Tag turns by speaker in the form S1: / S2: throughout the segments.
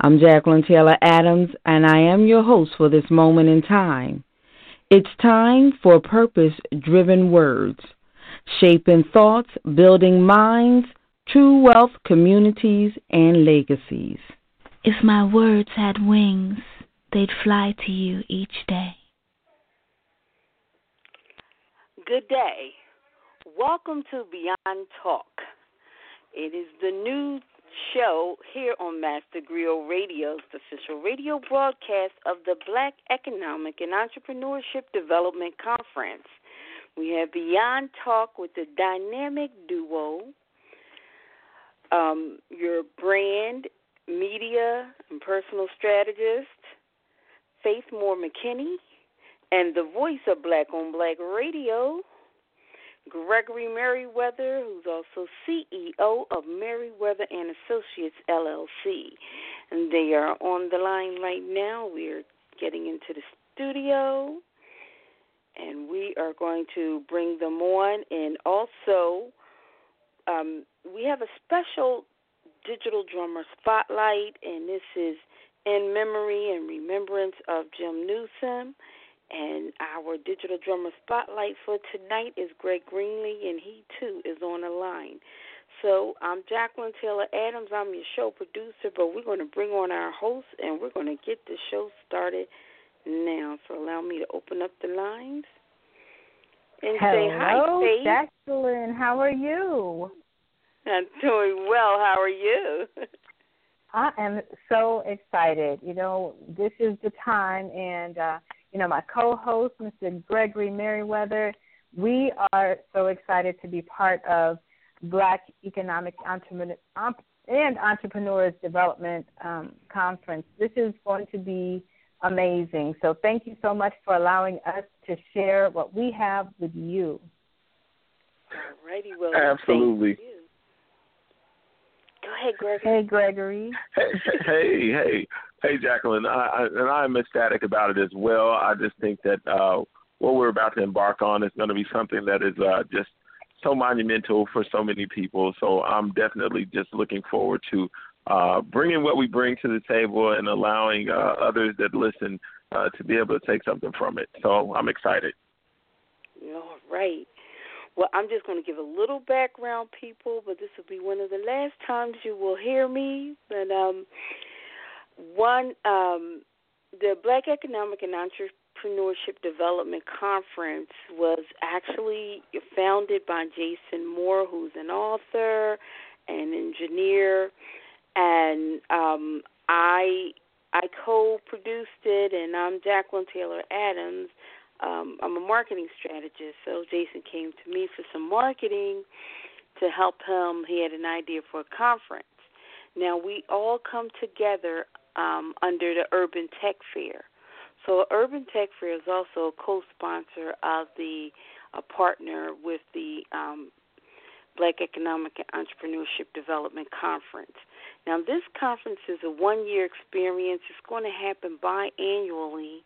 S1: I'm Jacqueline Taylor Adams, and I am your host for this moment in time. It's time for purpose driven words, shaping thoughts, building minds, true wealth, communities, and legacies.
S2: If my words had wings, they'd fly to you each day.
S3: Good day. Welcome to Beyond Talk. It is the new show here on Master Griot Radio's official radio broadcast of the Black Economic and Entrepreneurship Development Conference. We have Beyond Talk with the dynamic duo, um, your brand, media, and personal strategist, Faith Moore McKinney, and the voice of Black on Black Radio, Gregory Meriweather, who's also CEO of Meriweather and Associates LLC. And they are on the line right now. We're getting into the studio and we are going to bring them on. And also, um, we have a special digital drummer spotlight, and this is in memory and remembrance of Jim Newsom. And our digital drummer spotlight for tonight is Greg Greenlee, and he too is on the line. So I'm Jacqueline Taylor Adams. I'm your show producer, but we're going to bring on our host, and we're going to get the show started now. So allow me to open up the lines and
S4: Hello,
S3: say hi, Faith.
S4: Jacqueline. How are you?
S3: I'm doing well. How are you?
S4: I am so excited. You know, this is the time, and uh, you know, my co-host, Mr. Gregory Meriweather. We are so excited to be part of Black Economic Entrepreneur and Entrepreneurs Development um, Conference. This is going to be amazing. So thank you so much for allowing us to share what we have with you.
S3: Alrighty, well,
S5: Absolutely.
S3: Thank you. Go ahead, Gregory.
S4: Hey, Gregory.
S5: Hey, hey, hey, hey, Jacqueline. I, I, and I'm ecstatic about it as well. I just think that uh, what we're about to embark on is going to be something that is uh, just so monumental for so many people. So I'm definitely just looking forward to uh, bringing what we bring to the table and allowing uh, others that listen uh, to be able to take something from it. So I'm excited.
S3: All right. Well, I'm just going to give a little background, people, but this will be one of the last times you will hear me. But um, one, um, the Black Economic and Entrepreneurship Development Conference was actually founded by Jason Moore, who's an author, an engineer, and um, I I co-produced it, and I'm Jacqueline Taylor Adams. Um, I'm a marketing strategist, so Jason came to me for some marketing to help him. He had an idea for a conference. Now we all come together um, under the Urban Tech Fair. So Urban Tech Fair is also a co-sponsor of the a partner with the um, Black Economic and Entrepreneurship Development Conference. Now, this conference is a one year experience. It's going to happen biannually,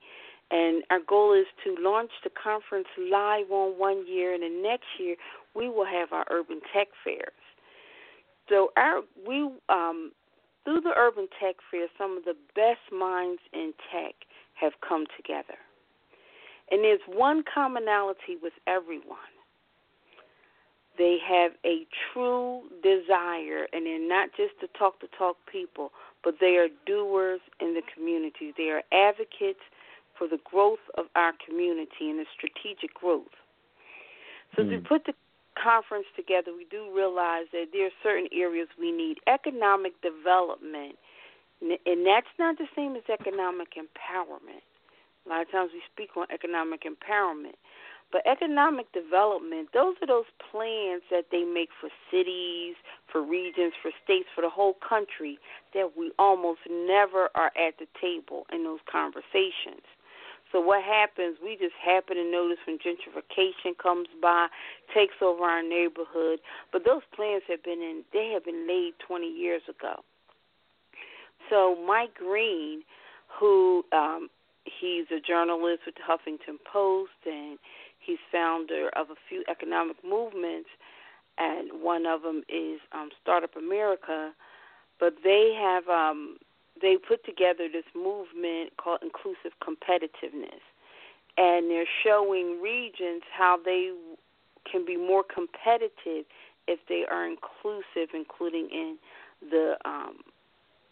S3: and our goal is to launch the conference live on one year, and the next year we will have our urban tech fairs. So, our we um, through the urban tech fair, some of the best minds in tech have come together, and there's one commonality with everyone they have a true desire, and they're not just to talk to talk people, but they are doers in the community. They are advocates for the growth of our community and the strategic growth. So, mm. as we put the conference together, we do realize that there are certain areas we need economic development, and that's not the same as economic empowerment. A lot of times we speak on economic empowerment, But economic development, those are those plans that they make for cities, for regions, for states, for the whole country that we almost never are at the table in those conversations. So what happens? We just happen to notice when gentrification comes by, takes over our neighborhood. But those plans have been in; they have been laid 20 years ago. So Mike Green, who um, he's a journalist with the Huffington Post, and he's founder of a few economic movements, and one of them is um, Startup America. But they have um, they put together this movement called inclusive competitiveness, and they're showing regions how they can be more competitive if they are inclusive, including in the um,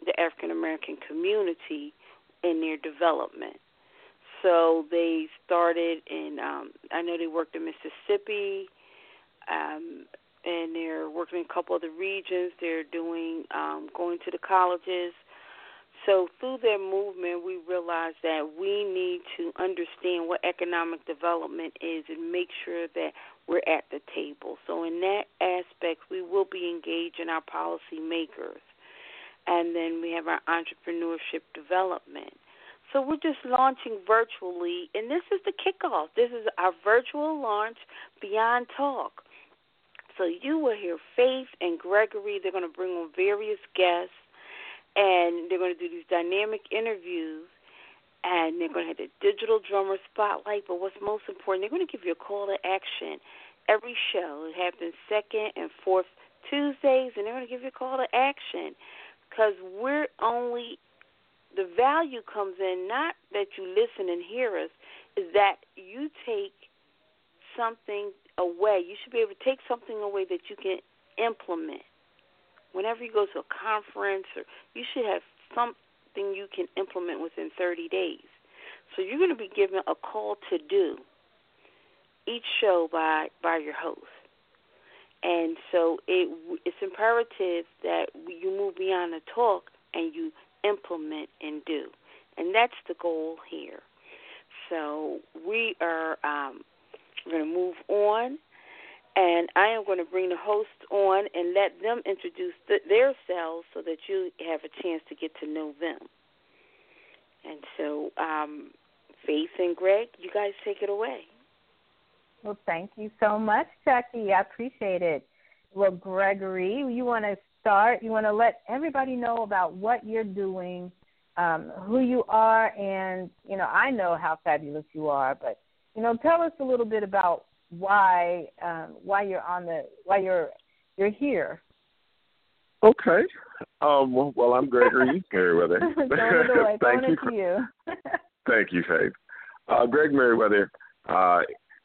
S3: the African American community in their development. So they started in um, I know they worked in Mississippi, um, and they're working in a couple of the regions. They're doing um, going to the colleges so through their movement, we realized that we need to understand what economic development is and make sure that we're at the table. So in that aspect, we will be engaging our policymakers. And then we have our entrepreneurship development. So we're just launching virtually, and this is the kickoff. This is our virtual launch, Beyond Talk. So you will hear Faith and Gregory. They're going to bring on various guests and they're going to do these dynamic interviews and they're going to have the digital drummer spotlight. But what's most important, they're going to give you a call to action every show. It happens second and fourth Tuesdays, and they're going to give you a call to action because we're only the value comes in not that you listen and hear us, is that you take something away. You should be able to take something away that you can implement whenever you go to a conference or you should have something you can implement within 30 days. So you're going to be given a call to do each show by by your host. And so it it's imperative that you move beyond the talk and you implement and do. And that's the goal here. So we are um, we're going to move on and I am going to bring the hosts on and let them introduce th- their selves so that you have a chance to get to know them. And so, um, Faith and Greg, you guys take it away.
S4: Well, thank you so much, Jackie. I appreciate it. Well, Gregory, you want to start? You want to let everybody know about what you're doing, um, who you are, and you know I know how fabulous you are, but you know tell us a little bit about why um, why you're on the why you're you're here.
S5: Okay. Um, well, I'm Gregory Meriweather.
S4: Thank you. For, you.
S5: thank you, Faith. Uh, Greg Meriweather, uh,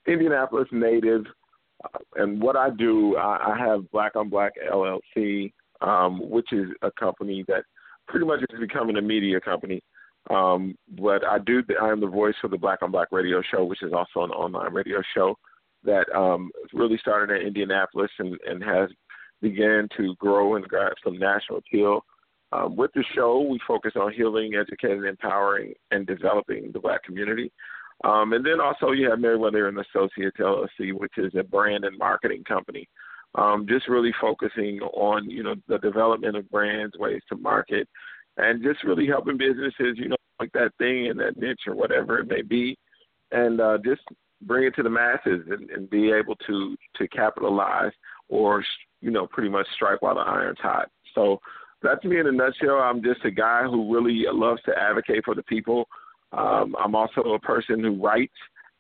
S5: Indianapolis native, uh, and what I do, I, I have Black on Black LLC, um, which is a company that pretty much is becoming a media company. Um, but I do, I am the voice for the Black on Black radio show, which is also an online radio show that um, really started in Indianapolis and, and has began to grow and grab some national appeal. Um, with the show, we focus on healing, educating, empowering, and developing the black community. Um, and then also you have Meriweather and Associates LLC, which is a brand and marketing company. Um, just really focusing on you know the development of brands, ways to market, and just really helping businesses, you know, like that thing in that niche or whatever it may be, and uh, just bring it to the masses and, and be able to to capitalize or you know pretty much strike while the iron's hot. So that's me in a nutshell. I'm just a guy who really loves to advocate for the people. Um, I'm also a person who writes.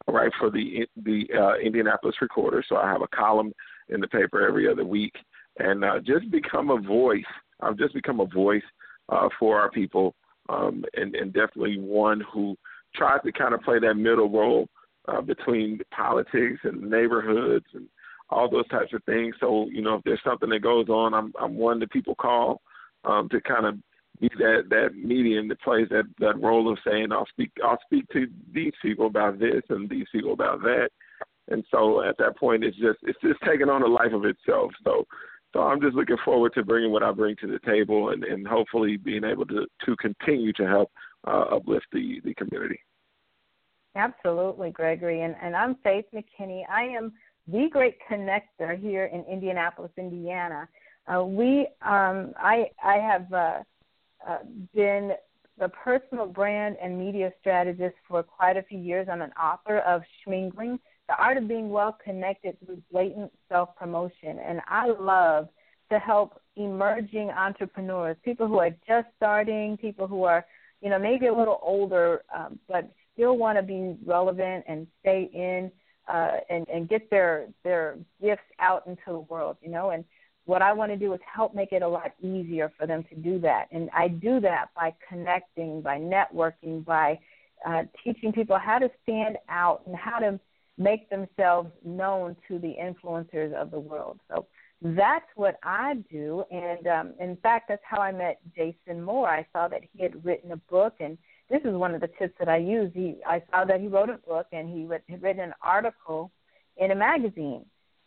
S5: I write for the the uh, Indianapolis Recorder, so I have a column in the paper every other week, and uh, just become a voice. I've just become a voice uh, for our people, um, and, and definitely one who tries to kind of play that middle role uh, between politics and neighborhoods and all those types of things. So you know, if there's something that goes on, I'm I'm one that people call um, to kind of be that that medium that plays that that role of saying I'll speak I'll speak to these people about this and these people about that. And so at that point, it's just it's just taking on a life of itself. So so I'm just looking forward to bringing what I bring to the table and, and hopefully being able to to continue to help uh, uplift the the community.
S4: Absolutely, Gregory. And, and I'm Faith McKinney. I am the great connector here in Indianapolis, Indiana. Uh, we, um, I, I have uh, uh, been the personal brand and media strategist for quite a few years. I'm an author of Schmingling, The Art of Being Well Connected Through Blatant Self Promotion. And I love to help emerging entrepreneurs, people who are just starting, people who are, you know, maybe a little older, um, but still want to be relevant and stay in uh, and, and get their their gifts out into the world, you know. And what I want to do is help make it a lot easier for them to do that. And I do that by connecting, by networking, by uh, teaching people how to stand out and how to make themselves known to the influencers of the world. So that's what I do. And um, in fact, that's how I met Jason Moore. I saw that he had written a book, and this is one of the tips that I use. He, I saw that he wrote a book, and he had written an article in a magazine.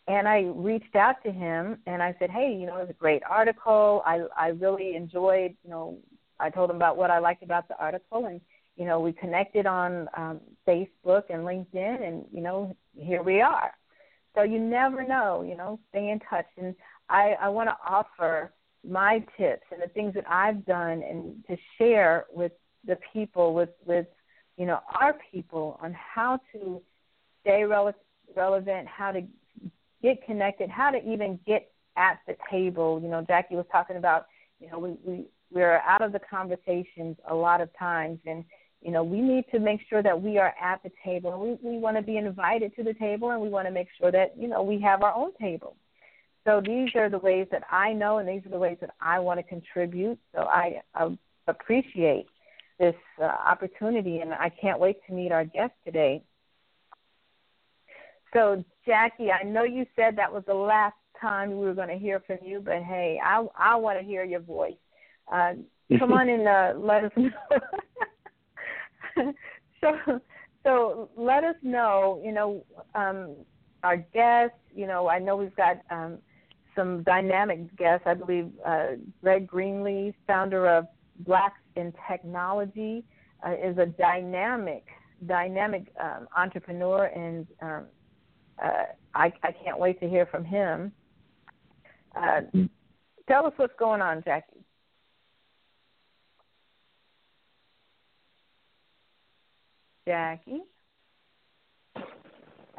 S4: And I reached out to him, and I said, "Hey, you know, it was a great article. I I really enjoyed. You know, I told him about what I liked about the article, and you know, we connected on um, Facebook and LinkedIn, and you know, here we are." So you never know, you know, stay in touch. And I, I want to offer my tips and the things that I've done and to share with the people, with, with you know, our people on how to stay rele- relevant, how to get connected, how to even get at the table. You know, Jackie was talking about, you know, we, we, we're out of the conversations a lot of times and you know, we need to make sure that we are at the table. We we want to be invited to the table, and we want to make sure that you know we have our own table. So these are the ways that I know, and these are the ways that I want to contribute. So I, I appreciate this uh, opportunity, and I can't wait to meet our guest today. So Jackie, I know you said that was the last time we were going to hear from you, but hey, I I want to hear your voice. Uh, come on and uh, let us know. so so let us know. You know, um, our guests. You know, I know we've got um, some dynamic guests. I believe uh, Greg Greenlee, founder of Blacks in Technology, uh, is a dynamic dynamic um, entrepreneur, and um, uh, I, I can't wait to hear from him. Uh, tell us what's going on, Jackie. Jackie.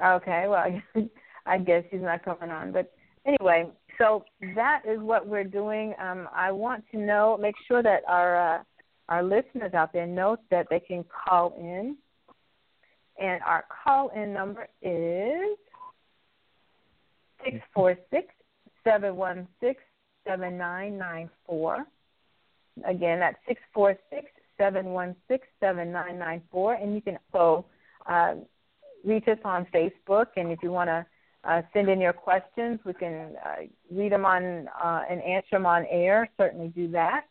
S4: Okay, well, I guess she's not coming on. But anyway, so that is what we're doing. Um, I want to know, make sure that our uh, our listeners out there know that they can call in, and our call in number is six four six seven one six seven nine nine four. Again, that's six four six seven one six seven nine nine four, and you can also uh, reach us on Facebook. And if you want to uh, send in your questions, we can uh, read them on uh, and answer them on air. Certainly do that.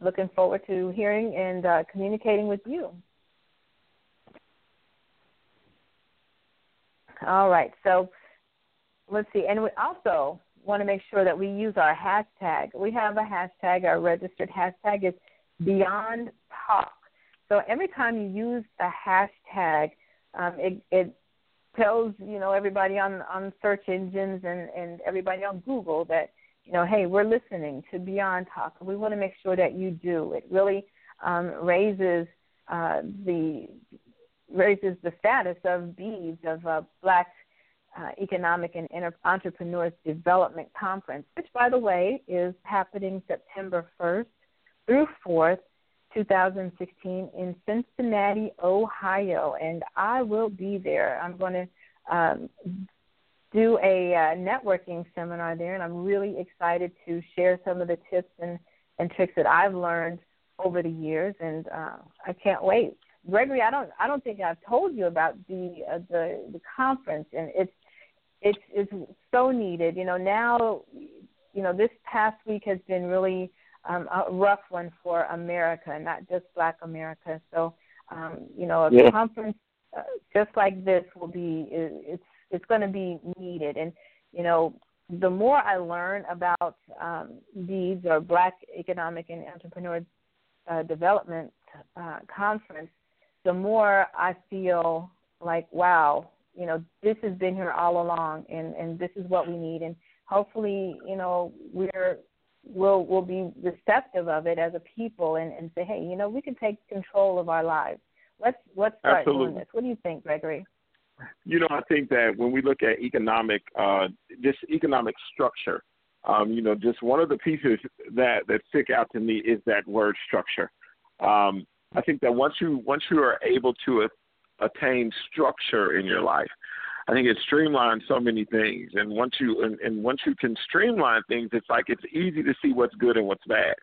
S4: Looking forward to hearing and uh, communicating with you. All right, so let's see, and we also want to make sure that we use our hashtag. We have a hashtag. Our registered hashtag is Beyond Talk. So every time you use a hashtag, um, it, it tells you know everybody on on search engines and and everybody on Google that you know hey we're listening to Beyond Talk. We want to make sure that you do. It really um, raises uh, the raises the status of BEADS of uh, Black uh, Economic and Inter- Entrepreneurs Development Conference, which by the way is happening September 1st through 4th, 2016, in Cincinnati, Ohio, and I will be there. I'm going to um, do a uh, networking seminar there, and I'm really excited to share some of the tips and, and tricks that I've learned over the years, and uh, I can't wait. Gregory, I don't I don't think I've told you about the uh, the the conference, and it's it's it's so needed. You know now, you know this past week has been really um, a rough one for America, not just Black America. So, um, you know, a yeah. conference uh, just like this will be it's it's going to be needed, and you know, the more I learn about um, BEADS or Black Economic and Entrepreneur uh, Development uh, Conference, the more I feel like, wow, you know, this has been here all along, and and this is what we need, and hopefully, you know, we're we'll we'll be receptive of it as a people, and and say, hey, you know, we can take control of our lives. Let's let's start
S5: Absolutely.
S4: doing this. What do you think, Gregory?
S5: You know, I think that when we look at economic, uh, this economic structure, um, you know, just one of the pieces that that stick out to me is that word structure. Um, I think that once you once you are able to attain structure in your life, I think it streamlines so many things. And once you and, and once you can streamline things, it's like it's easy to see what's good and what's bad,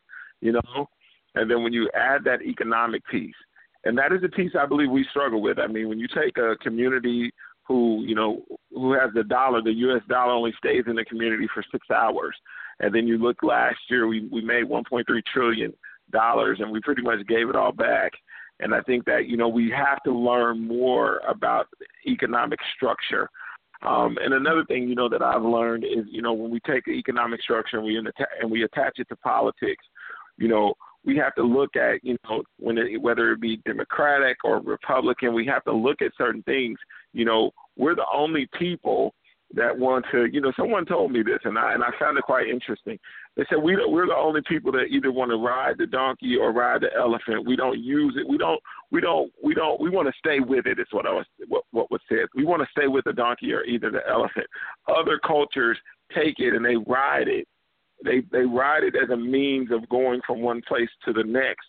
S5: you know. And then when you add that economic piece, and that is a piece I believe we struggle with. I mean, when you take a community who you know who has the dollar, the U.S. dollar only stays in the community for six hours, and then you look last year, we we made 1.3 trillion dollars, and we pretty much gave it all back. And I think that you know we have to learn more about economic structure. Um, and another thing you know that I've learned is you know when we take economic structure and we and we attach it to politics, you know we have to look at you know when it, whether it be Democratic or Republican, we have to look at certain things. You know we're the only people that want to, you know, someone told me this, and I and I found it quite interesting. They said we we're the only people that either want to ride the donkey or ride the elephant. We don't use it. We don't. We don't. We don't. We want to stay with it. Is what I was. What what was said. We want to stay with the donkey or either the elephant. Other cultures take it and they ride it. They they ride it as a means of going from one place to the next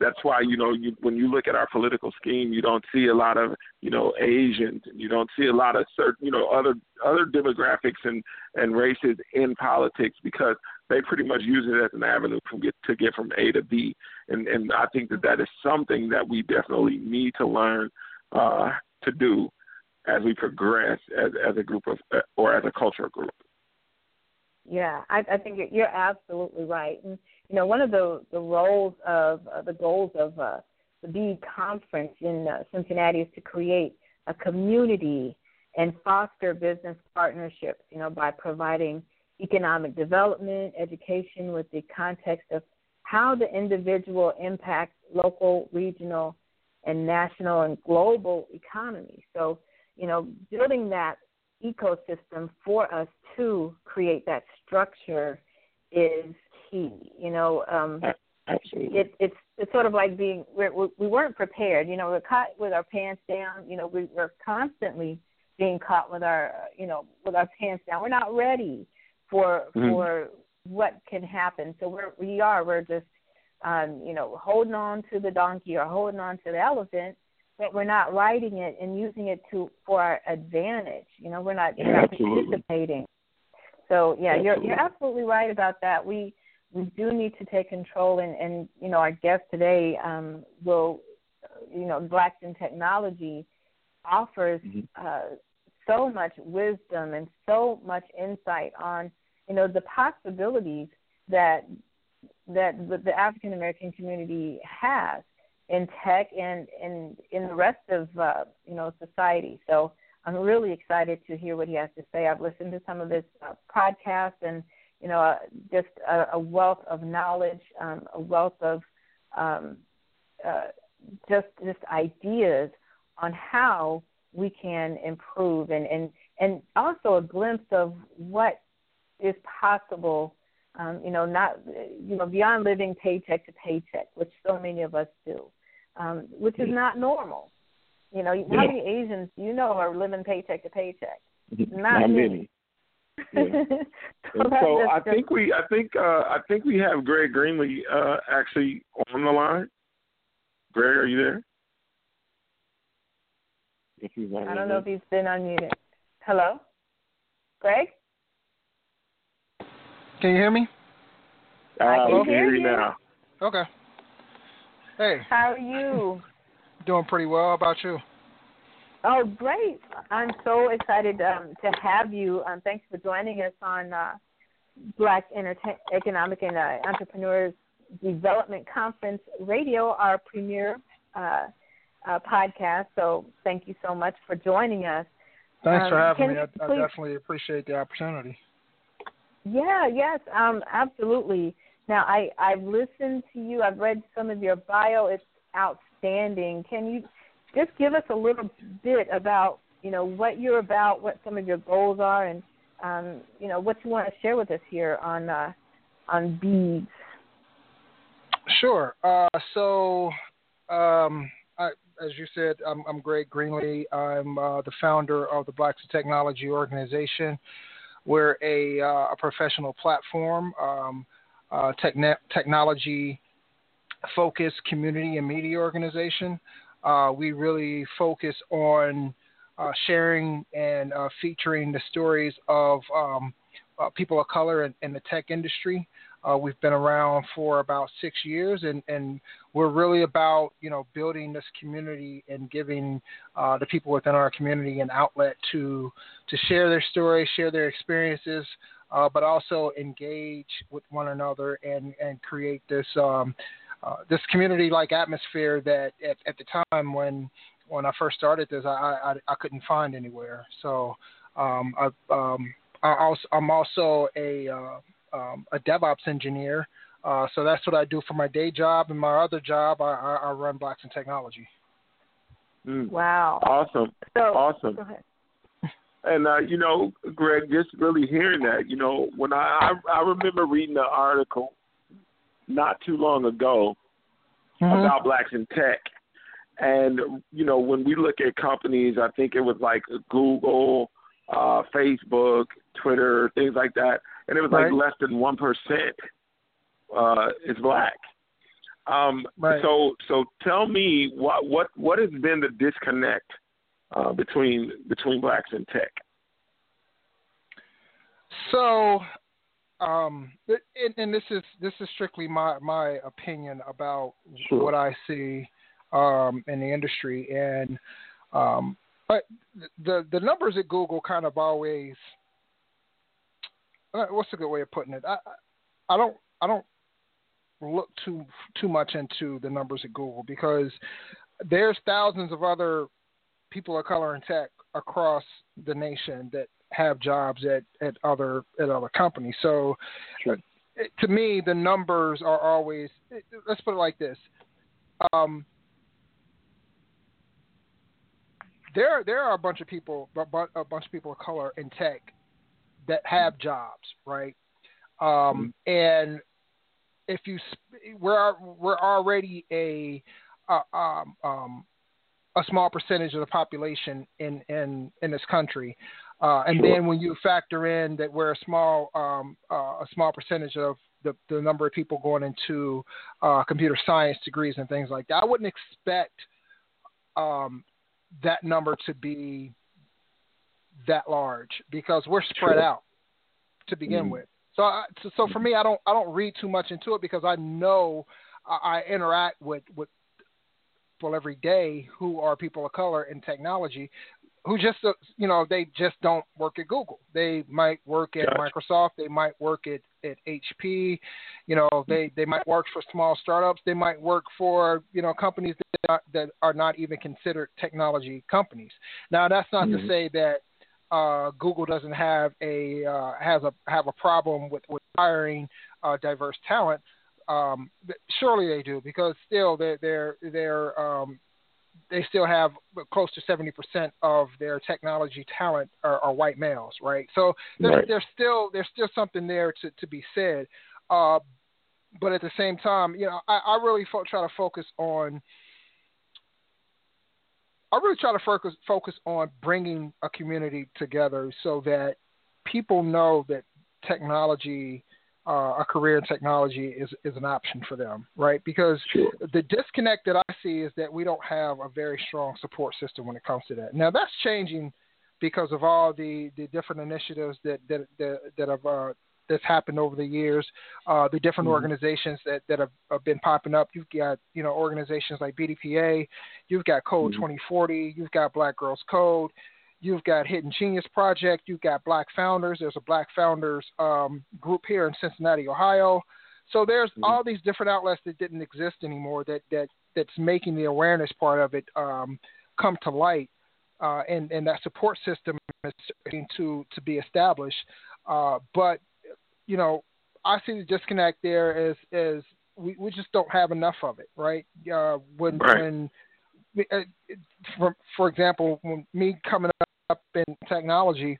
S5: that's why you know you, when you look at our political scheme, you don't see a lot of you know Asians, and you don't see a lot of certain you know other other demographics and and races in politics because they pretty much use it as an avenue to get to get from A to B, and and I think that that is something that we definitely need to learn uh, to do as we progress as as a group of or as a cultural group.
S4: Yeah, I, I think you're, you're absolutely right. And you know, one of the the roles of uh, the goals of uh, the BEAD conference in uh, Cincinnati is to create a community and foster business partnerships. You know, by providing economic development, education with the context of how the individual impacts local, regional, and national and global economies. So, you know, building that ecosystem for us to create that structure is key. You know, um,
S5: absolutely.
S4: It, it's it's sort of like being we're, we weren't prepared. You know, we're caught with our pants down. You know, we, we're constantly being caught with our you know with our pants down. We're not ready for
S5: mm-hmm.
S4: for what can happen. So we're we are we're just um, you know holding on to the donkey or holding on to the elephant but we're not riding it and using it to for our advantage. You know, we're not, we're not participating. So yeah,
S5: absolutely.
S4: you're you're absolutely right about that. We we do need to take control, and and you know our guest today um, will, you know, Blacks in Technology offers
S5: mm-hmm.
S4: uh, so much wisdom and so much insight on you know the possibilities that that the African American community has in tech and in in the rest of uh, you know society. So I'm really excited to hear what he has to say. I've listened to some of his uh, podcasts and you know uh, just a, a, wealth of knowledge, um, a wealth of um, uh, just just ideas on how we can improve and and and also a glimpse of what is possible um, you know, not you know beyond living paycheck to paycheck, which so many of us do um, which is not normal. You know, how many Asians you know are living paycheck to paycheck? Not,
S5: not
S4: many.
S5: many. Yeah. so, so I think we, I think, uh, I think we have Greg Greenlee uh, actually on the line. Greg, are you there?
S4: If he's I don't know if he's been unmuted. Hello, Greg.
S6: Can you hear me?
S5: Uh,
S4: I can
S5: we
S4: hear
S5: you now.
S6: Okay. Hey.
S4: How are you?
S6: Doing pretty well. How about you?
S4: Oh, great. I'm so excited um, to have you. Um, thanks for joining us on uh, Black Economic and uh, Entrepreneurs Development Conference Radio, our premier uh, uh, podcast. So thank you so much for joining us.
S6: Thanks
S4: um,
S6: for having me. I, I, definitely appreciate the opportunity.
S4: Yeah, yes, um, absolutely. Now, I I've listened to you. I've read some of your bio. It's outstanding. Can you just give us a little bit about you know what you're about, what some of your goals are, and um, you know what you want to share with us here on uh, on beads.
S6: Sure. Uh, so, um, I, as you said, I'm, I'm Greg Greenlee. I'm uh, the founder of the Blacks in Technology organization. We're a, uh, a professional platform, um, uh, techn- technology focused community and media organization. Uh, we really focus on uh, sharing and uh, featuring the stories of um, people of color in, in the tech industry. Uh, we've been around for about six years, and, and we're really about you know building this community and giving uh, the people within our community an outlet to to share their stories, share their experiences, uh, but also engage with one another and and create this um, uh, this community like atmosphere that at, at the time when when I first started this I, I, I couldn't find anywhere. So um, I, um, I also, I'm also a uh, um, a DevOps engineer. Uh, so that's what I do for my day job, and my other job, I, I, I run Blacks in Technology.
S5: Mm.
S4: Wow.
S5: Awesome.
S4: So,
S5: awesome. And uh, you know, Greg, just really hearing that, you know, when I I, I remember reading the article not too long ago
S6: mm-hmm.
S5: about blacks in tech, and you know, when we look at companies, I think it was like Google, uh, Facebook, Twitter, things like that and it was
S6: right.
S5: like less than one percent uh, is black. Um,
S6: right.
S5: So so tell me what what what has been the disconnect uh, between between blacks and tech?
S6: So, um, and, and, this is this is strictly my my opinion about
S5: sure.
S6: what I see um, in the industry, and um, but the the numbers at Google kind of always uh, what's a good way of putting it? I I don't I don't look too too much into the numbers at Google because there's thousands of other people of color in tech across the nation that have jobs at, at other at other companies. So
S5: sure.
S6: to me, the numbers are always. Let's put it like this. Um, there there are a bunch of people, a bunch of people of color in tech that have jobs, right? Um, mm-hmm. And if you we're we're already a uh, um, um, a small percentage of the population in in in this country, uh, and
S5: sure.
S6: then when you factor in that we're a small um, uh, a small percentage of the, the number of people going into uh, computer science degrees and things like that, I wouldn't expect um, that number to be that large because we're spread
S5: sure.
S6: out to begin
S5: mm-hmm.
S6: with. So, I, so, so for me, I don't I don't read too much into it because I know I, I interact with with people every day who are people of color in technology who just uh, you know they just don't work at Google. They might work at
S5: gotcha.
S6: Microsoft. They might work at at HP. You know they they might work for small startups. They might work for you know companies that are, that are not even considered technology companies. Now that's not
S5: mm-hmm.
S6: to say that uh, Google doesn't have a uh, has a have a problem with, with hiring uh, diverse talent. Um, surely they do because still they're they're they're um, they still have close to seventy percent of their technology talent are, are, white males, right? So there's
S5: right.
S6: there's still there's still something there to to be said. Uh, but at the same time, you know, I, I really fo- try to focus on I really try to focus focus on bringing a community together so that people know that technology, uh, a career in technology, is is an option for them, right? Because
S5: sure.
S6: the disconnect that I see is that we don't have a very strong support system when it comes to that. Now that's changing because of all the, the different initiatives that that that, that have uh, that's happened over the years, uh, the different mm-hmm. organizations that, that have, have, been popping up. You've got, you know, organizations like BDPA, you've got Code mm-hmm. 2040, you've got Black Girls Code, you've got Hidden Genius Project, you've got Black Founders. There's a Black Founders um, group here in Cincinnati, Ohio. So there's mm-hmm. all these different outlets that didn't exist anymore that, that that's making the awareness part of it um, come to light. Uh, and, and that support system is starting to, to be established. Uh, but you know, I see the disconnect there is is we, we just don't have enough of it, right? Uh, when
S5: right.
S6: when for for example, when me coming up in technology,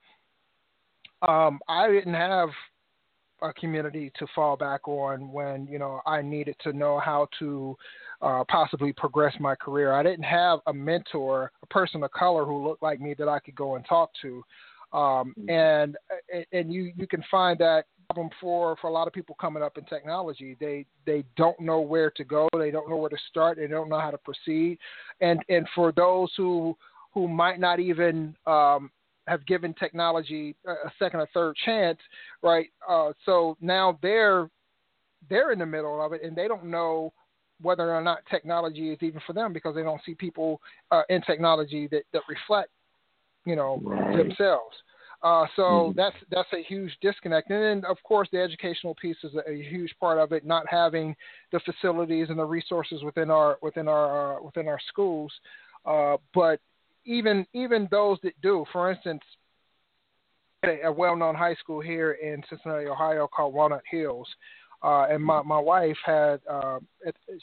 S6: um, I didn't have a community to fall back on when you know I needed to know how to uh, possibly progress my career. I didn't have a mentor, a person of color who looked like me that I could go and talk to. Um, mm-hmm. and and you you can find that problem for for a lot of people coming up in technology. They they don't know where to go. They don't know where to start. They don't know how to proceed. And and for those who who might not even um, have given technology a second or third chance, right? Uh, so now they're they're in the middle of it, and they don't know whether or not technology is even for them because they don't see people uh, in technology that, that reflect, you know, right. themselves. Uh, so mm-hmm. that's that's a huge disconnect, and then of course the educational piece is a, a, huge part of it. Not having the facilities and the resources within our within our uh, within our schools, uh, but even even those that do, for instance, a, a well-known high school here in Cincinnati, Ohio, called Walnut Hills. Uh, and my my wife had uh,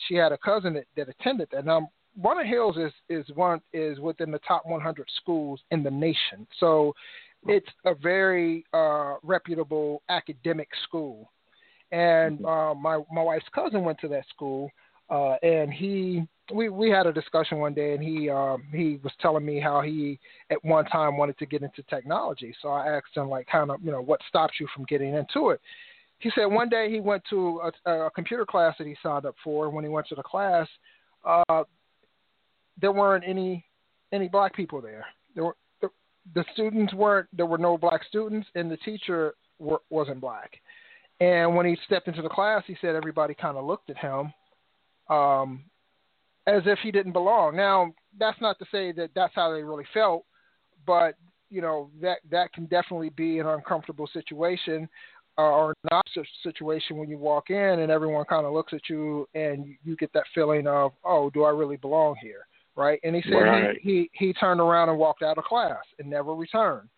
S6: she had a cousin that, that attended that. Now Walnut Hills is is one is within the top 100 schools in the nation, so it's a very uh, reputable academic school. And uh, my my wife's cousin went to that school, uh, and he we we had a discussion one day, and he um, he was telling me how he at one time wanted to get into technology. So I asked him like kind of you know what stops you from getting into it. He said one day he went to a, a computer class that he signed up for. When he went to the class, uh, there weren't any any black people there. There were the, students weren't. There were no black students, and the teacher were, wasn't black. And when he stepped into the class, he said everybody kind of looked at him. Um, as if he didn't belong. Now, that's not to say that that's how they really felt, but you know that that can definitely be an uncomfortable situation uh, or not such situation when you walk in and everyone kind of looks at you and you get that feeling of, oh, do I really belong here, right? And he said right. he, he he turned around and walked out of class and never returned.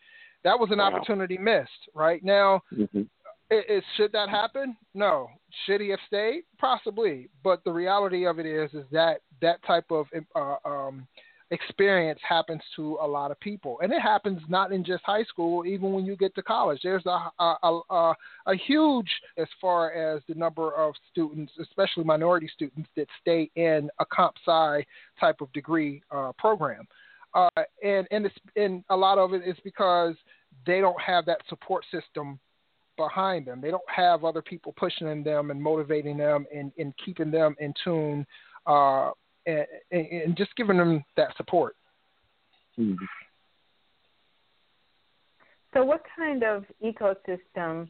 S6: That was an wow. opportunity missed, right? Now, mm-hmm. It, it, should that happen? No. Should he have stayed? Possibly. But the reality of it is, is that that type of uh, um, experience happens to a lot of people, and it happens not in just high school. Even when you get to college, there's a a, a, a huge as far as the number of students, especially minority students, that stay in a comp sci type of degree uh, program. Uh, and and it's and a lot of it is because they don't have that support system behind them. They don't have other people pushing them and motivating them and, and keeping them in tune uh, and, and, just giving them that support.
S5: Mm-hmm.
S4: So, what kind of ecosystem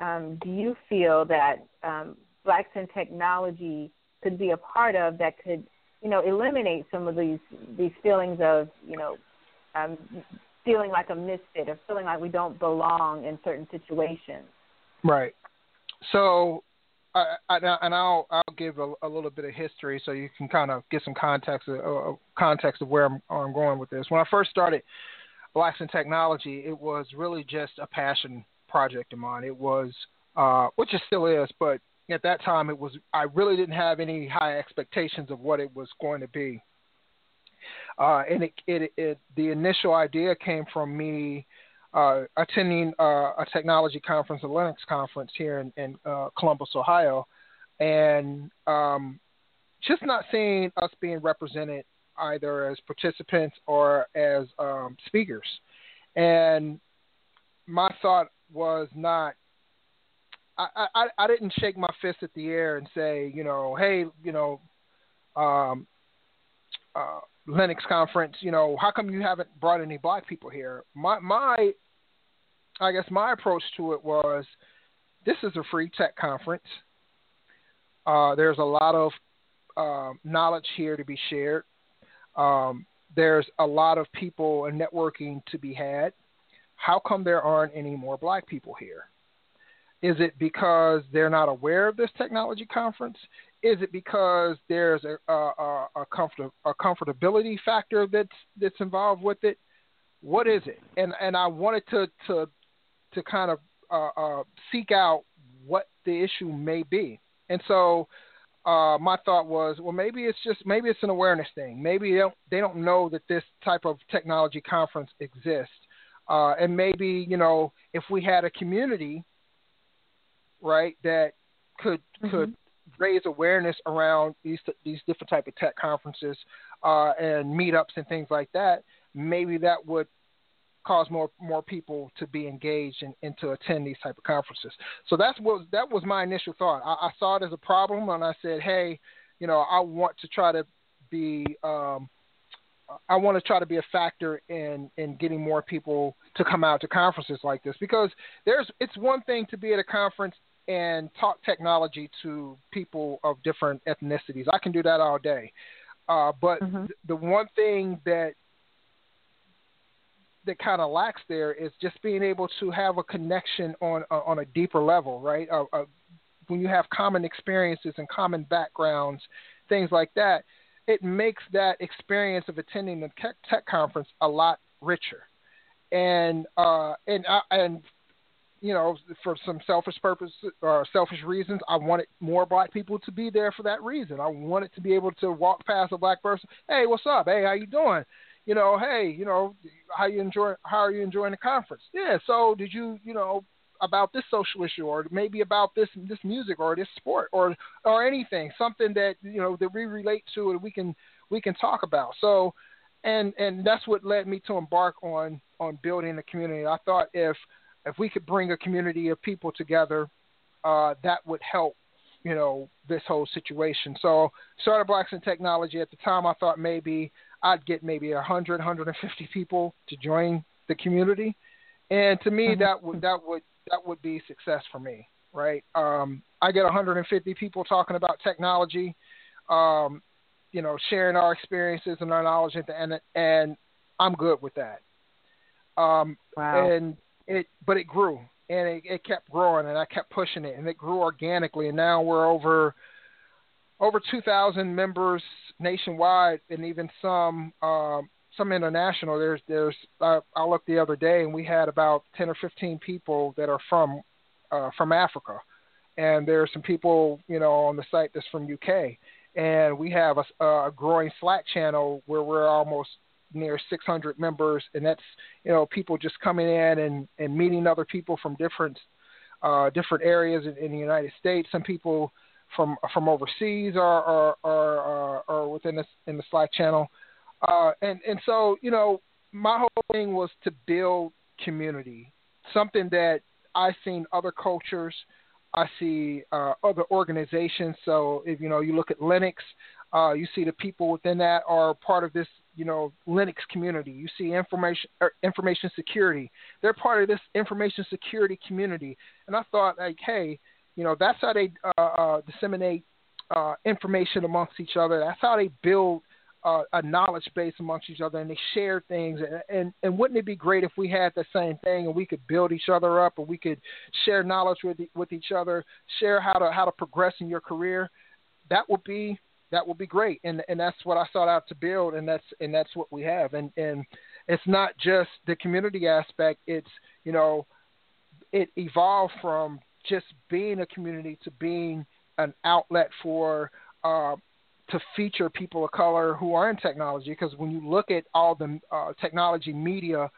S4: um, do you feel that um, blacks in technology could be a part of that could, you know, eliminate some of these these feelings of, you know, um, feeling like a misfit or feeling like we don't belong in certain situations.
S6: Right. So, I, and I'll I'll give a, a, little bit of history so you can kind of get some context uh, uh, context of where I'm, I'm going with this. When I first started Blacks in Technology, it was really just a passion project of mine. It was, uh, which it still is, but at that time it was. I really didn't have any high expectations of what it was going to be. Uh, and it, it, it, the initial idea came from me uh, attending uh, a technology conference, a Linux conference here in, in uh, Columbus, Ohio, and um, just not seeing us being represented either as participants or as um, speakers. And my thought was not I, I, I didn't shake my fist at the air and say, you know, hey, you know, um, uh, Linux conference, you know, how come you haven't brought any black people here? My my I guess my approach to it was this is a free tech conference. Uh, there's a lot of uh, knowledge here to be shared. Um, there's a lot of people and networking to be had. How come there aren't any more black people here? Is it because they're not aware of this technology conference? Is it because there's a, a, a, comfort, a comfortability factor that's that's involved with it? What is it? And and I wanted to to to kind of uh, uh, seek out what the issue may be. And so uh, my thought was, well, maybe it's just maybe it's an awareness thing. Maybe they don't, they don't know that this type of technology conference exists, uh, and maybe you know if we had a community, right, that could mm-hmm. could raise awareness around these these different type of tech conferences uh, and meetups and things like that, maybe that would cause more more people to be engaged and, and to attend these type of conferences. So that's what that was my initial thought. I, I saw it as a problem, and I said, hey, you know, I want to try to be um, I want to try to be a factor in in getting more people to come out to conferences like this because there's it's one thing to be at a conference and talk technology to people of different ethnicities. I can do that all day. Uh, but mm-hmm. th- the one thing that that kind of lacks there is just being able to have a connection on uh, on a deeper level, right? Uh, uh, when you have common experiences and common backgrounds, things like that, it makes that experience of attending the tech, tech conference a lot richer. And uh, and and you know, for some selfish purpose or selfish reasons, I wanted more black people to be there for that reason. I wanted to be able to walk past a black person. Hey, what's up? Hey, how you doing? you know, hey, you know, how you enjoy how are you enjoying the conference? Yeah, so did you, you know, about this social issue or maybe about this this music or this sport or or anything, something that, you know, that we relate to and we can we can talk about. So and and that's what led me to embark on on building a community. I thought if if we could bring a community of people together, uh, that would help you know this whole situation. So started Blacks in Technology at the time. I thought maybe I'd get maybe 100, 150 people to join the community, and to me mm-hmm. that would that would that would be success for me, right? Um, I get 150 people talking about technology, um, you know, sharing our experiences and our knowledge, and and I'm good with that. Um, wow. And it, but it grew and it, it kept growing, and I kept pushing it, and it grew organically, and now we're over over 2,000 members nationwide, and even some um, some international. There's there's uh, I looked the other day, and we had about 10 or 15 people that are from uh, from Africa, and there are some people you know on the site that's from UK, and we have a, a growing Slack channel where we're almost near 600 members, and that's you know people just coming in and and meeting other people from different uh, different areas in, in the United States. Some people from from overseas are are are, are within this in the Slack channel, uh, and and so you know my whole thing was to build community, something that I've seen other cultures. I see uh, other organizations. So if you know you look at Linux, uh, you see the people within that are part of this you know Linux community. You see information er, information security. They're part of this information security community. And I thought like, hey, you know, that's how they uh, uh, disseminate uh, information amongst each other. That's how they build uh, a knowledge base amongst each other, and they share things. And, and and wouldn't it be great if we had the same thing and we could build each other up, and we could share knowledge with with each other, share how to how to progress in your career? That would be that would be great, and and that's what I sought out to build, and that's and that's what we have. And and it's not just the community aspect; it's you know, it evolved from just being a community to being an outlet for uh, to feature people of color who are in technology. Because when you look at all the uh, technology media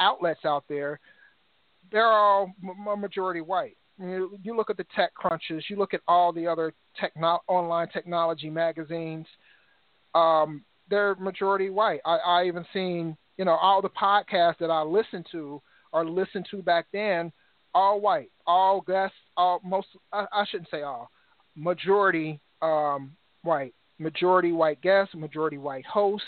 S6: outlets out there, they're all m- majority white. You, look at the TechCrunches, you look at all the other techno- online technology magazines. Um, they're majority white. I, I even seen, you know, all the podcasts that I listened to or listened to back then, all white, all guests, all most. I, I shouldn't say all, majority um, white, majority white guests, majority white hosts,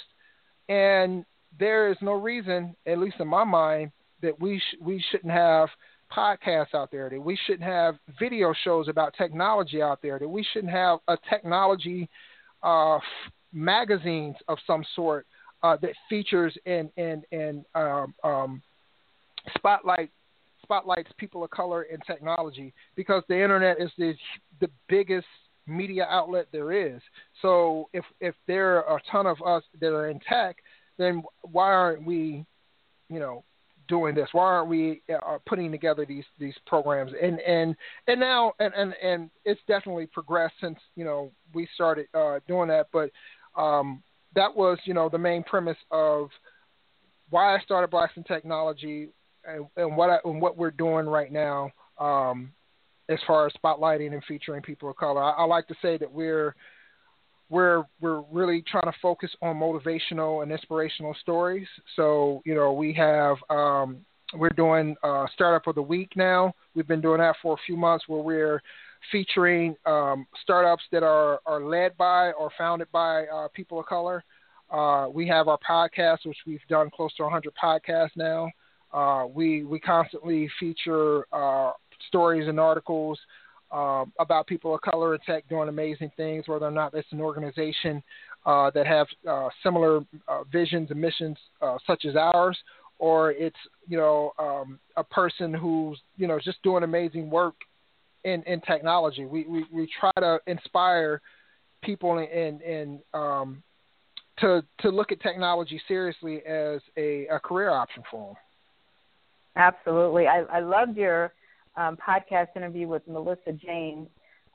S6: and there is no reason, at least in my mind, that we sh- we shouldn't have podcasts out there, that we shouldn't have video shows about technology out there, that we shouldn't have a technology uh, f- magazines of some sort uh, that features and and and um, um, spotlight spotlights people of color in technology because the internet is the the biggest media outlet there is. So if if there are a ton of us that are in tech, then why aren't we, you know, doing this? Why aren't we uh, putting together these these programs? And and and now and and, and it's definitely progressed since you know we started uh, doing that. But um, that was you know the main premise of why I started Blacks Technology and, and what I, and what we're doing right now. Um, as far as spotlighting and featuring people of color, I, I like to say that we're we're we're really trying to focus on motivational and inspirational stories. So you know we have um, we're doing uh, startup of the week now. We've been doing that for a few months where we're featuring um, startups that are are led by or founded by uh, people of color. Uh, we have our podcast, which we've done close to 100 podcasts now. Uh, we we constantly feature uh, stories and articles um, about people of color in tech doing amazing things, whether or not it's an organization uh, that have uh, similar uh, visions and missions uh, such as ours, or it's you know um, a person who's you know just doing amazing work in, in technology. We, we we try to inspire people and and um, to to look at technology seriously as a, a career option for them.
S4: Absolutely, I, I loved your um, podcast interview with Melissa James.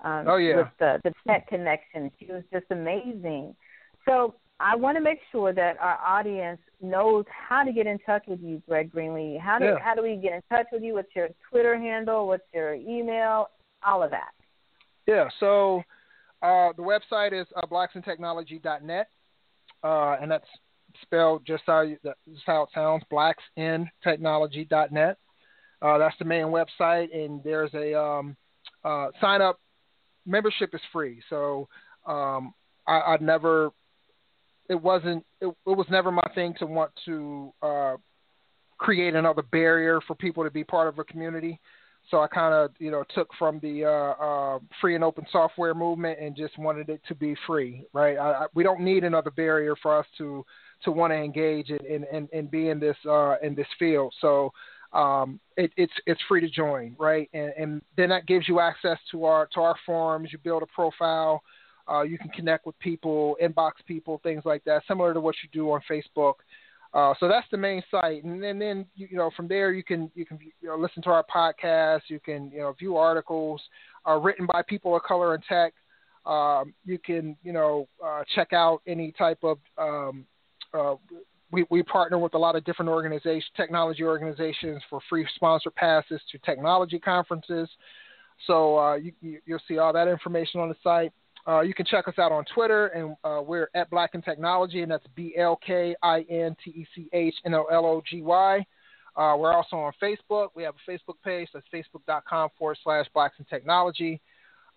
S4: Um,
S6: oh yeah.
S4: With the the tech connection, she was just amazing. So I want to make sure that our audience knows how to get in touch with you, Greg Greenlee. How do
S6: yeah.
S4: how do we get in touch with you? What's your Twitter handle? What's your email? All of that.
S6: Yeah. So uh, the website is uh, blacksintechnology.net, uh, and that's spelled just how you, that's how it sounds. Blacksintechnology.net. Uh, that's the main website, and there's a um, uh, sign up. Membership is free, so um, I, I'd never. It wasn't. It, it, was never my thing to want to uh, create another barrier for people to be part of a community. So I kind of, you know, took from the uh, uh, free and open software movement and just wanted it to be free, right? I, I, we don't need another barrier for us to to want to engage in, in, in be in this uh, in this field. So um, it, it's it's free to join, right? And, and then that gives you access to our to our forums. You build a profile. Uh, you can connect with people, inbox people, things like that, similar to what you do on Facebook. Uh, so that's the main site, and then, then you, you know from there you can you can you know, listen to our podcast. You can you know view articles uh, written by people of color in tech. Um, you can you know uh, check out any type of um, uh, we, we partner with a lot of different organizations, technology organizations, for free sponsor passes to technology conferences. So uh, you, will see all that information on the site. Uh, you can check us out on Twitter, and uh, we're at Black in Technology, and that's B L K I N T E C H N O L O G Y. Uh, we're also on Facebook. We have a Facebook page. That's facebook.com forward slash Blacks and Technology.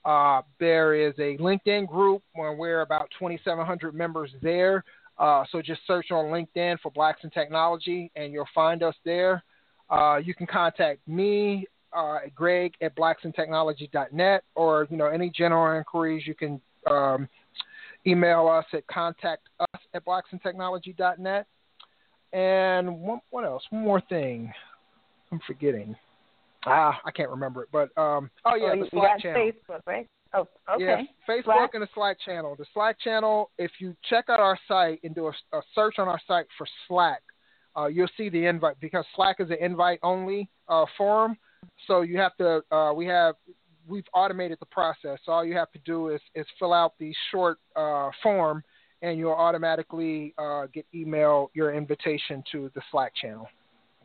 S6: Uh, there is a LinkedIn group where we're about 2,700 members there. Uh, so just search on LinkedIn for Blacks in Technology, and you'll find us there. Uh, you can contact me, uh, Greg at blacksintechnology.net, or you know any general inquiries. You can um, email us at contact us at blacksintechnology.net. And one, what else? One more thing, I'm forgetting. Ah, I can't remember it, but um, oh yeah,
S4: oh,
S6: the Slack channel.
S4: Facebook, right? Oh, okay.
S6: Yeah, Facebook
S4: Slack.
S6: and the Slack channel. The Slack channel, if you check out our site and do a, a search on our site for Slack, uh, you'll see the invite because Slack is an invite only uh, forum. So you have to, uh, we have, we've automated the process. So all you have to do is, is fill out the short uh, form and you'll automatically uh, get email your invitation to the Slack channel.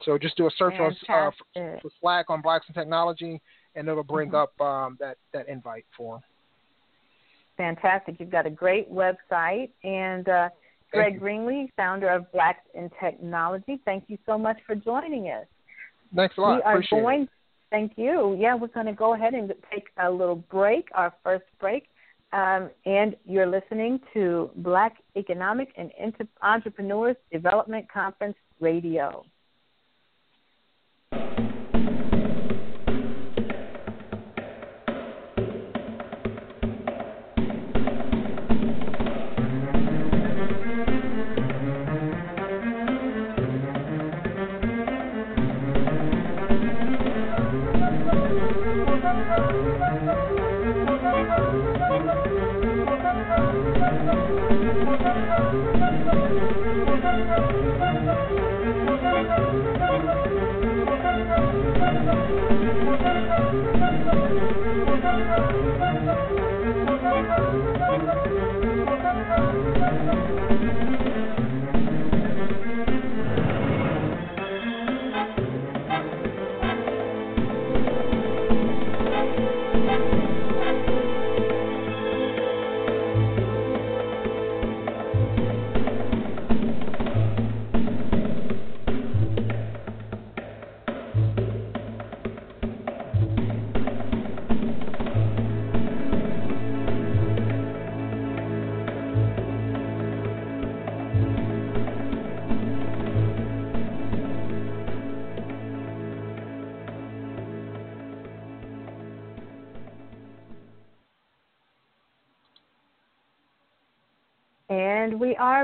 S6: So just do a search on, uh, for, for Slack on Blacks in Technology and it'll bring mm-hmm. up um, that that invite form.
S4: Fantastic! You've got a great website, and uh, Greg Greenlee, founder of Blacks in Technology. Thank you so much for joining us.
S6: Thanks a lot.
S4: We are
S6: Appreciate
S4: going.
S6: It.
S4: Thank you. Yeah, we're going to go ahead and take a little break, our first break. Um, and you're listening to Black Economic and Entrepreneurs Development Conference Radio.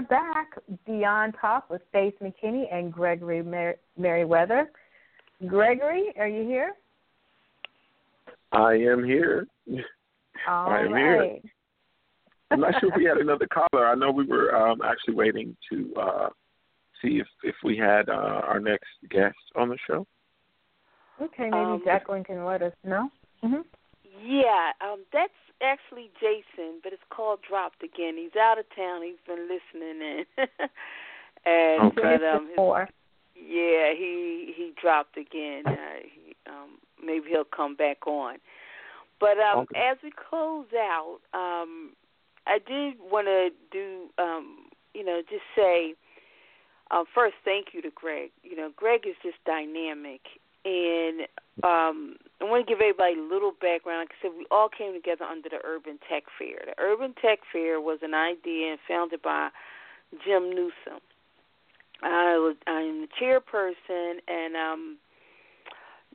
S4: Back beyond talk with Faith McKinney and Gregory Mer- Meriweather. Gregory, are you here?
S5: I am here.
S4: All
S5: I am
S4: right.
S5: here. I'm not sure if we had another caller. I know we were um, actually waiting to uh, see if if we had uh, our next guest on the show.
S4: Okay, maybe
S3: Um,
S4: Jacqueline can let us know. hmm
S3: Yeah, um, that's actually Jason, but it's called Dropped Again. He's out of town. He's been listening in, and
S5: Okay.
S3: but um, his, yeah, he he dropped again. Uh, he, um, maybe he'll come back on. But um,
S5: Okay.
S3: as we close out, um, I did want to do, um, you know, just say um, first, thank you to Greg. You know, Greg is just dynamic, and um, I want to give everybody a little background. Like I said, we all came together under the Urban Tech Fair. The Urban Tech Fair was an idea founded by Jim Newsom. I was I'm the chairperson, and um,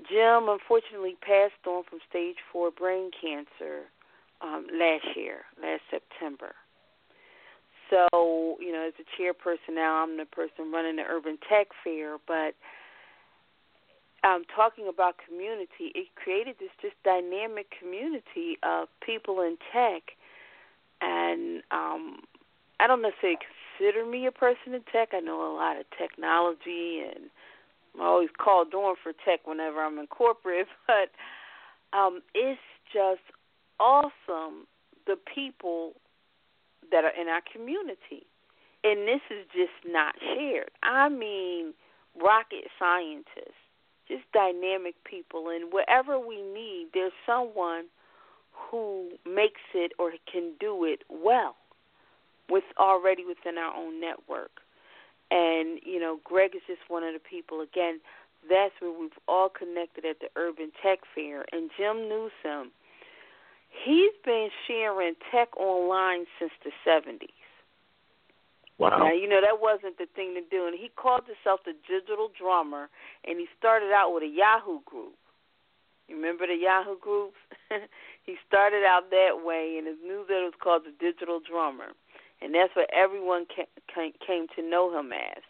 S3: Jim unfortunately passed on from stage four brain cancer um, last year, last September. So, you know, as a chairperson now, I'm the person running the Urban Tech Fair, but um, talking about community, it created this just dynamic community of people in tech, and um, I don't necessarily consider me a person in tech. I know a lot of technology, and I'm always called on for tech whenever I'm in corporate, but um, it's just awesome the people that are in our community. And this is just not shared. I mean, rocket scientists, just dynamic people, and wherever we need, there's someone who makes it or can do it well with already within our own network. And, you know, Greg is just one of the people, again, that's where we've all connected at the Urban Tech Fair. And Jim Newsom, he's been sharing tech online since the 70s.
S5: Wow.
S3: Now, you know, that wasn't the thing to do. And he called himself the digital drummer, and he started out with a Yahoo group. You remember the Yahoo groups? he started out that way, and his newsletter was called the Digital Drummer. And that's what everyone came to know him as.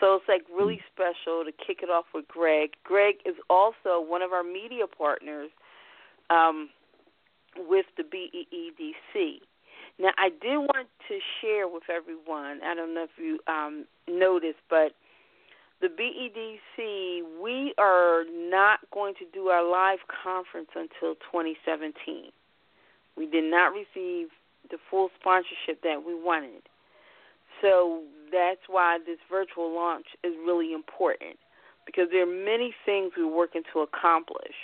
S3: So it's like really special to kick it off with Greg. Greg is also one of our media partners um, with the BEEDC. Now, I did want to share with everyone. I don't know if you um, noticed, but the BEDC, we are not going to do our live conference until 2017. We did not receive the full sponsorship that we wanted. So that's why this virtual launch is really important because there are many things we're working to accomplish.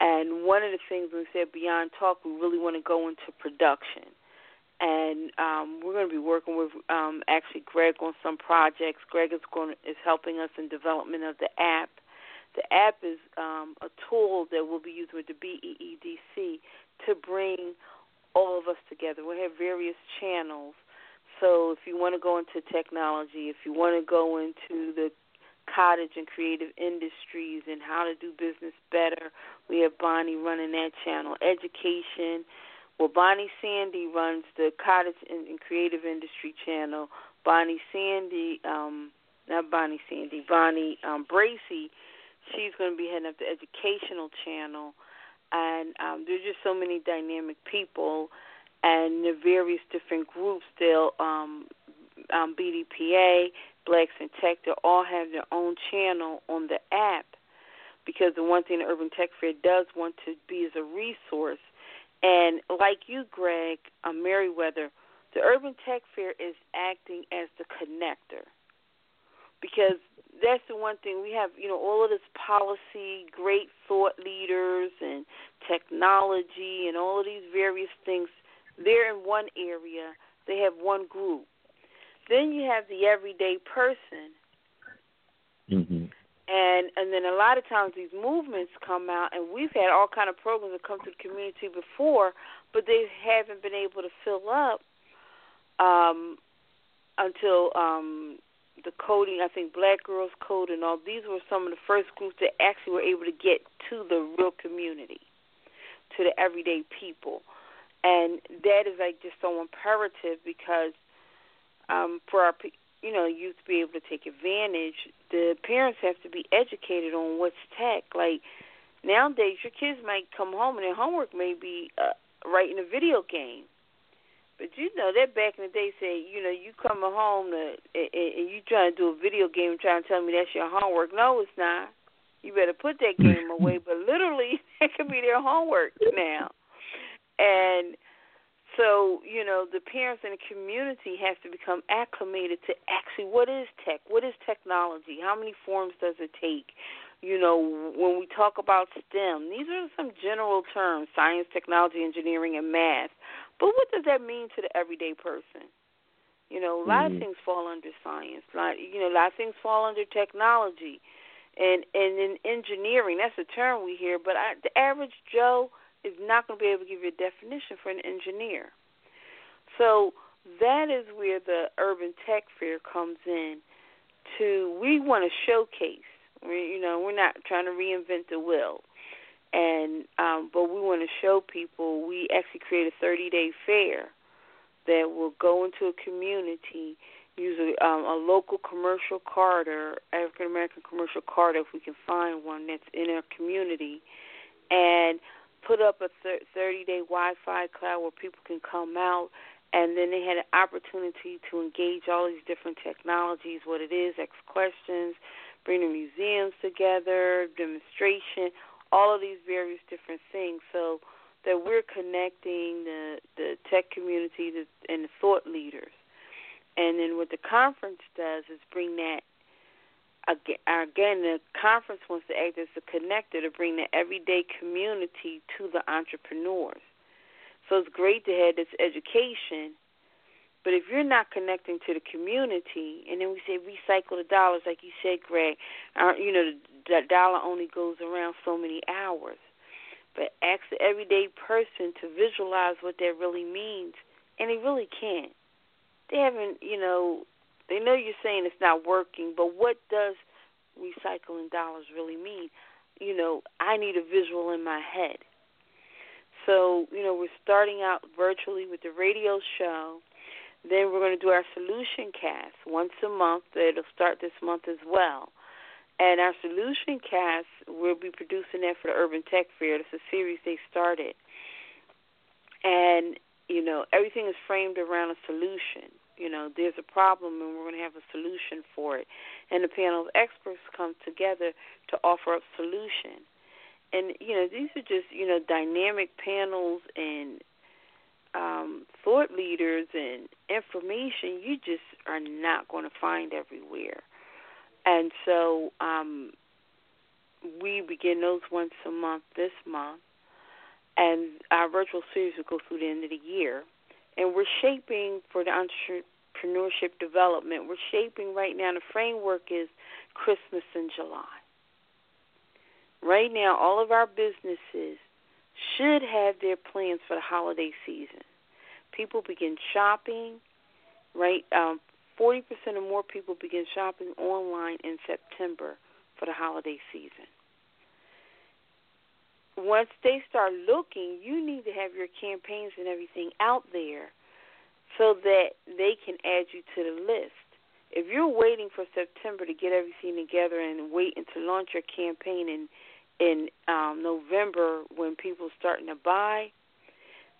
S3: And one of the things we said beyond talk, we really want to go into production. And um, we're going to be working with um, actually Greg on some projects. Greg is going is helping us in development of the app. The app is um, a tool that we'll be using with the BEEDC to bring all of us together. We have various channels. So if you want to go into technology, if you want to go into the cottage and creative industries and how to do business better, we have Bonnie running that channel. Education, well, Bonnie Sandy runs the cottage and, creative industry channel. Bonnie Sandy, um, not Bonnie Sandy, Bonnie um, Bracy, she's going to be heading up the educational channel and um, there's just so many dynamic people and the various different groups. They'll um, um, BDPA, Blacks in Tech, they all have their own channel on the app because the one thing the Urban Tech Fair does want to be is a resource. And like you, Greg, uh, Meriweather, the Urban Tech Fair is acting as the connector because that's the one thing we have. You know, all of this policy, great thought leaders, and technology, and all of these various things. They're in one area. They have one group. Then you have the everyday person.
S5: Mm-hmm.
S3: And and then a lot of times these movements come out, and we've had all kind of programs that come to the community before, but they haven't been able to fill up um, until um, the coding. I think Black Girls Code and all these were some of the first groups that actually were able to get to the real community, to the everyday people, and that is like just so imperative because um, for our you know, youth be able to take advantage, the parents have to be educated on what's tech. Like nowadays, your kids might come home and their homework may be uh, writing a video game. But you know that back in the day, say you know you coming home to, and, and you trying to do a video game, and trying to tell me that's your homework. No, it's not. You better put that game away. But literally, that could be their homework now. And so, you know, the parents and the community have to become acclimated to actually what is tech? What is technology? How many forms does it take? You know, when we talk about STEM, these are some general terms science, technology, engineering, and math. But what does that mean to the everyday person? You know, a lot
S5: mm-hmm.
S3: of things fall under science. Lot, you know, a lot of things fall under technology, and and in engineering. That's a term we hear, but I, the average Joe is not going to be able to give you a definition for an engineer. So that is where the urban tech fair comes in. To we want to showcase. We, you know, we're not trying to reinvent the wheel, and um, but we want to show people. We actually create a 30-day fair that will go into a community, use a, um, a local commercial corridor, African American commercial corridor, if we can find one that's in our community, and put up a 30 day Wi Fi cloud where people can come out and then they had an opportunity to engage all these different technologies, what it is, ask questions, bring the museums together, demonstration, all of these various different things. So that we're connecting the the tech community and the thought leaders. And then what the conference does is bring that again, the conference wants to act as a connector to bring the everyday community to the entrepreneurs. So it's great to have this education, but if you're not connecting to the community, and then we say recycle the dollars, like you said, Greg, uh, you know, the dollar only goes around so many hours. But ask the everyday person to visualize what that really means, and they really can't. They haven't, you know, they know you're saying it's not working, but what does recycling dollars really mean? You know, I need a visual in my head. So, you know, we're starting out virtually with the radio show. Then we're going to do our solution cast once a month. It'll start this month as well. And our solution cast, we'll be producing that for the Urban Tech Fair. It's a series they started. And, you know, everything is framed around a solution. You know, there's a problem and we're going to have a solution for it. And the panel of experts come together to offer up solution. And you know, these are just you know dynamic panels and um, thought leaders and information you just are not going to find everywhere. And so um, we begin those once a month this month, and our virtual series will go through the end of the year and we're shaping for the entrepreneurship development. We're shaping right now. The framework is Christmas in July. Right now, all of our businesses should have their plans for the holiday season. People begin shopping, right? Um, 40% or more people begin shopping online in September for the holiday season once they start looking, you need to have your campaigns and everything out there so that they can add you to the list. If you're waiting for September to get everything together and waiting to launch your campaign in in um, November when people starting to buy,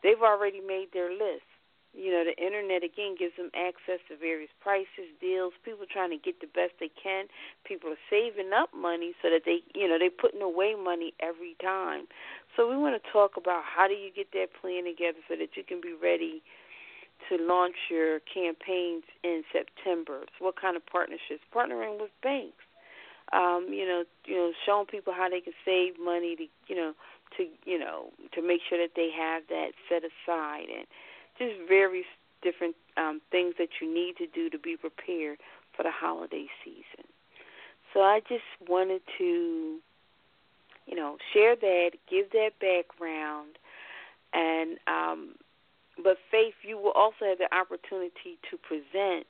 S3: they've already made their list. You know, the internet again gives them access to various prices, deals. People trying to get the best they can. People are saving up money so that they, you know, they're putting away money every time. So we want to talk about how do you get that plan together so that you can be ready to launch your campaigns in September. So what kind of partnerships? Partnering with banks. Um, you know, you know, showing people how they can save money to, you know, to you know, to make sure that they have that set aside and just various different um, things that you need to do to be prepared for the holiday season. So I just wanted to, you know, share that, give that background, and um, but Faith, you will also have the opportunity to present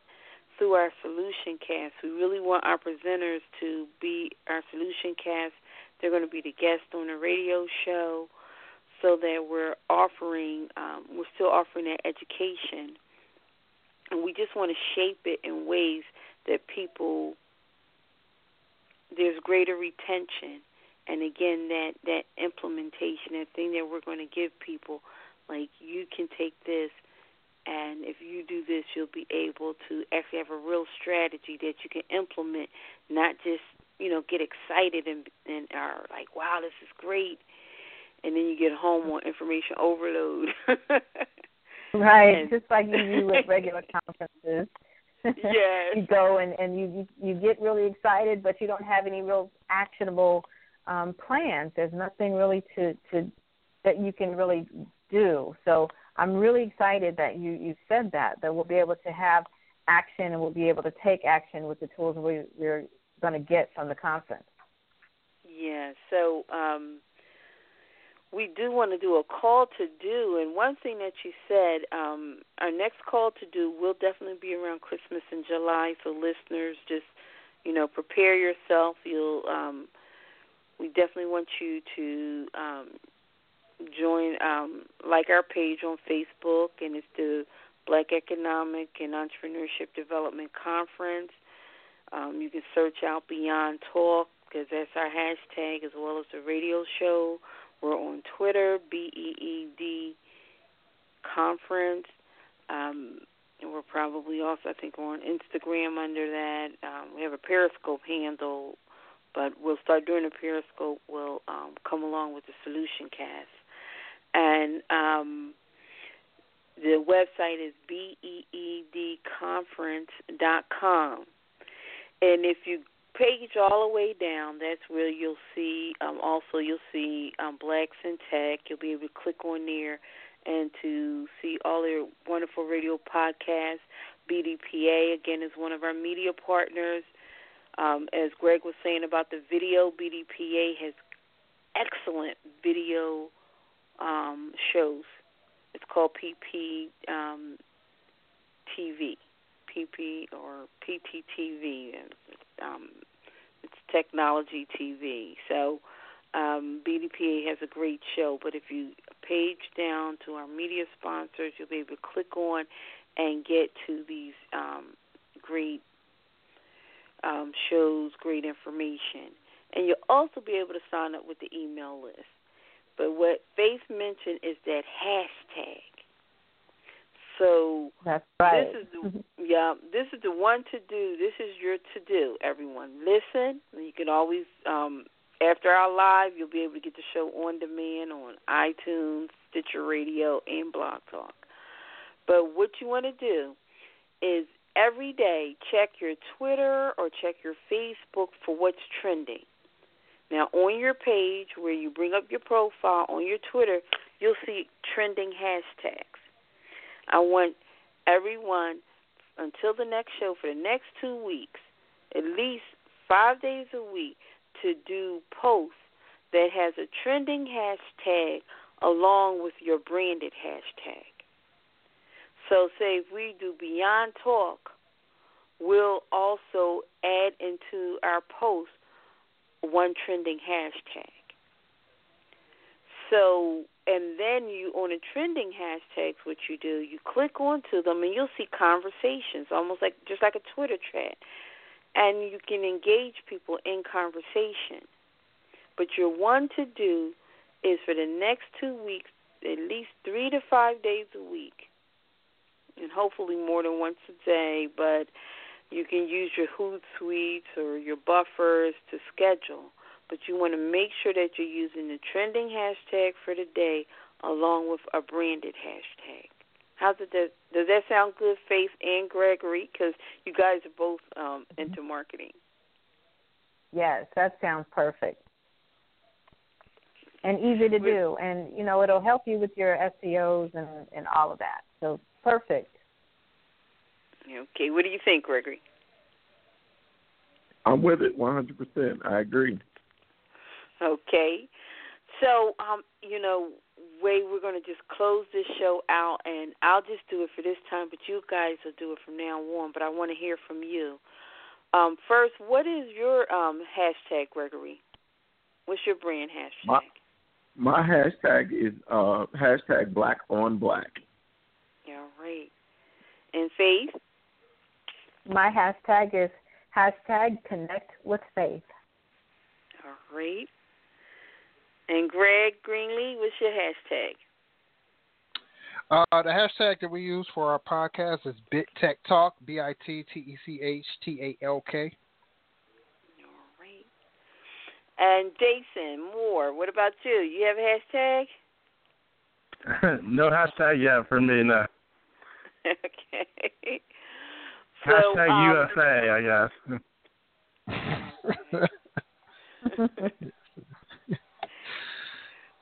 S3: through our solution cast. We really want our presenters to be our solution cast. They're going to be the guest on the radio show so that we're offering, um, we're still offering that education. And we just want to shape it in ways that people, there's greater retention. And again, that, that implementation, that thing that we're going to give people, like you can take this and if you do this, you'll be able to actually have a real strategy that you can implement, not just you know get excited and and are like, wow, this is great, and then you get home on information overload.
S4: right, and, just like you do with regular conferences.
S3: yes.
S4: you go and and you you get really excited, but you don't have any real actionable um, plans. There's nothing really to to that you can really do. So I'm really excited that you you said that that we'll be able to have action and we'll be able to take action with the tools we, we're going to get from the conference.
S3: Yeah. So um, we do want to do a call to do, and one thing that you said, um, our next call to do will definitely be around Christmas in July. So listeners, just you know, prepare yourself. You'll um, we definitely want you to um, join um, like our page on Facebook, and it's the Black Economic and Entrepreneurship Development Conference. Um, you can search out Beyond Talk because that's our hashtag, as well as the radio show. We're on Twitter, B E E D Conference. Um, and we're probably also, I think, we're on Instagram under that. Um, we have a Periscope handle, but we'll start doing a Periscope. We'll um, come along with the Solution Cast and um, the website is beedconference.com. And if you page all the way down, that's where you'll see. Um, also, you'll see um, Blacks in Tech. You'll be able to click on there and to see all their wonderful radio podcasts. BDPA again is one of our media partners. Um, as Greg was saying about the video, BDPA has excellent video um, shows. It's called PP um, TV, PP or PTTV. Um, it's technology TV. So um, BDPA has a great show. But if you page down to our media sponsors, you'll be able to click on and get to these um, great um, shows, great information. And you'll also be able to sign up with the email list. But what Faith mentioned is that hashtag. So
S4: that's right.
S3: This is the yeah. This is the one to do. This is your to do. Everyone, listen. You can always um, after our live, you'll be able to get the show on demand on iTunes, Stitcher Radio, and Blog Talk. But what you want to do is every day check your Twitter or check your Facebook for what's trending. Now, on your page where you bring up your profile on your Twitter, you'll see trending hashtags. I want everyone until the next show for the next two weeks, at least five days a week, to do posts that has a trending hashtag along with your branded hashtag. So, say if we do Beyond Talk, we'll also add into our post one trending hashtag. So, and then you on the trending hashtags, what you do, you click onto them and you'll see conversations, almost like just like a Twitter chat, and you can engage people in conversation. But your one to do is for the next two weeks, at least three to five days a week, and hopefully more than once a day, but you can use your Hootsuite or your buffers to schedule. But you want to make sure that you're using the trending hashtag for the day along with a branded hashtag. How's it that, does that sound good, Faith and Gregory? Because you guys are both um, into marketing.
S4: Yes, that sounds perfect and easy to do. And you know, it'll help you with your SEOs and and all of that. So perfect.
S3: Okay, what do you think, Gregory?
S5: I'm with it 100%. I agree.
S3: Okay. So, um, you know, way we're going to just close this show out, and I'll just do it for this time, but you guys will do it from now on. But I want to hear from you. Um, first, what is your um, hashtag, Gregory? What's your brand hashtag?
S5: My, my hashtag is uh, hashtag Black on Black.
S3: All right. And Faith?
S4: My hashtag is hashtag Connect with Faith.
S3: All right. And Greg Greenlee, what's your hashtag?
S6: Uh, the hashtag that we use for our podcast is Bit Tech Talk, B I T T E C H T A L K.
S3: All right. And Jason Moore, what about you? You have a
S7: hashtag? no hashtag yet for me, no.
S3: okay.
S7: So, hashtag um, USA,
S3: I guess.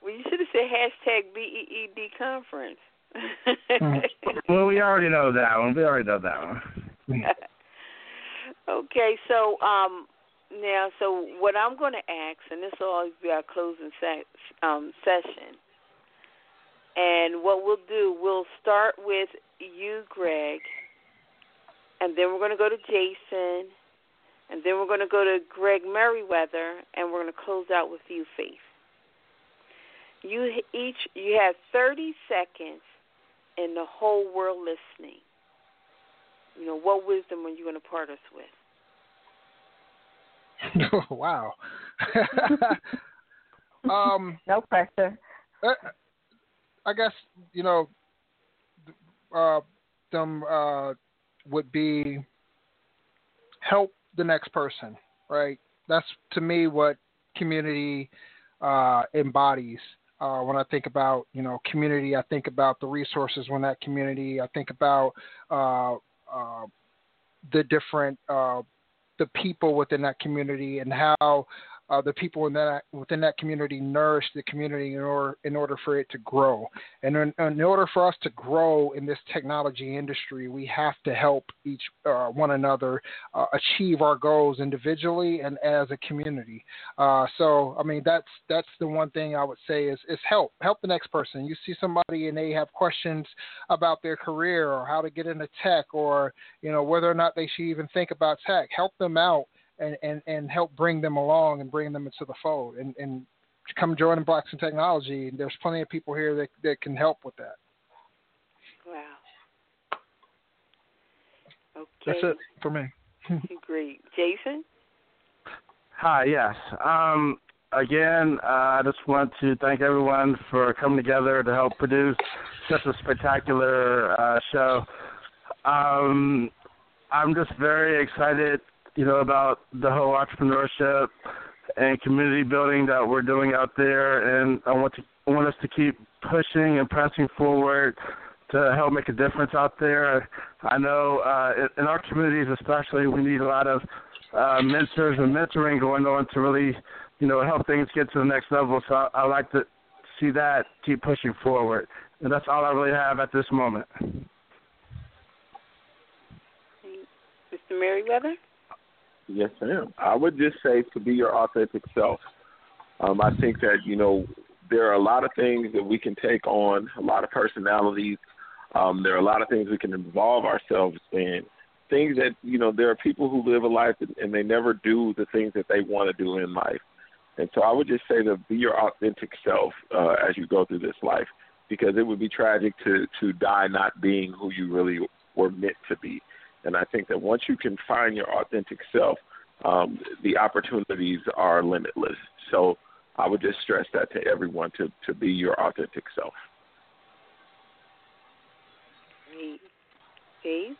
S3: Well, you should have said hashtag BEED conference.
S7: well, we already know that one. We already know that one.
S3: okay, so um, now, so what I'm going to ask, and this will always be our closing se- um, session, and what we'll do, we'll start with you, Greg, and then we're going to go to Jason, and then we're going to go to Greg Meriweather, and we're going to close out with you, Faith. You each you have 30 seconds and the whole world listening. You know, what wisdom are you going to part us with?
S6: wow. um,
S4: no pressure.
S6: Uh, I guess you know, uh, them uh, would be help the next person, right? That's to me what community uh, embodies. Uh, when I think about you know community, I think about the resources in that community. I think about uh, uh, the different uh, the people within that community and how uh, the people in that within that community nourish the community in order in order for it to grow. And in, in order for us to grow in this technology industry, we have to help each uh, one another uh, achieve our goals individually and as a community. Uh, so, I mean, that's that's the one thing I would say is is help help the next person. You see somebody and they have questions about their career or how to get into tech or you know whether or not they should even think about tech. Help them out and, and, and help bring them along and bring them into the fold and, and come join in Blacks in Technology. There's plenty of people here that, that can help with that.
S3: Wow. Okay.
S6: That's it for me.
S3: Great. Jason?
S7: Hi, yes. Um, again, uh, I just want to thank everyone for coming together to help produce such a spectacular uh, show. Um, I'm just very excited you know, about the whole entrepreneurship and community building that we're doing out there, and I want to I want us to keep pushing and pressing forward to help make a difference out there. I know uh, in our communities, especially, we need a lot of uh, mentors and mentoring going on to really, you know, help things get to the next level. So I, I like to see that keep pushing forward, and that's all I really have at this moment.
S3: Mr. Meriweather.
S5: Yes, ma'am. I would just say to be your authentic self. Um, I think that you know there are a lot of things that we can take on, a lot of personalities. Um, there are a lot of things we can involve ourselves in. Things that you know, there are people who live a life and they never do the things that they want to do in life. And so I would just say to be your authentic self uh, as you go through this life, because it would be tragic to to die not being who you really were meant to be. And I think that once you can find your authentic self, um, the opportunities are limitless. So I would just stress that to everyone to, to be your authentic self.
S3: Great. Eve.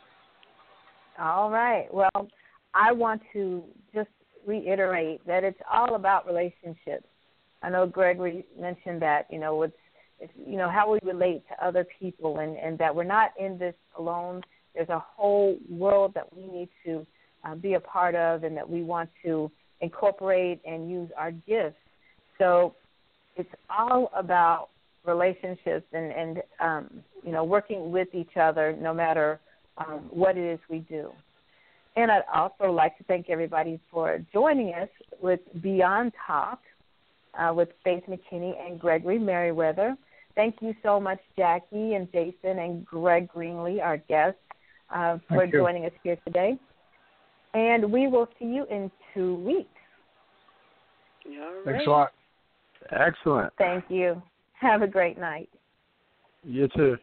S4: All right. Well, I want to just reiterate that it's all about relationships. I know Gregory mentioned that, you know, it's, it's you know how we relate to other people and and that we're not in this alone. There's a whole world that we need to uh, be a part of and that we want to incorporate and use our gifts. So it's all about relationships and and um, you know working with each other no matter um, what it is we do. And I'd also like to thank everybody for joining us with Beyond Talk uh, with Faith McKinney and Gregory Meriweather. Thank you so much, Jackie and Jason and Greg Greenlee, our guests, uh, for joining us here today. And we will see you in two weeks.
S3: All
S6: Thanks a lot.
S7: Excellent.
S4: Thank you. Have a great night.
S7: You too.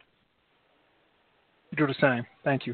S6: Do the same. Thank you.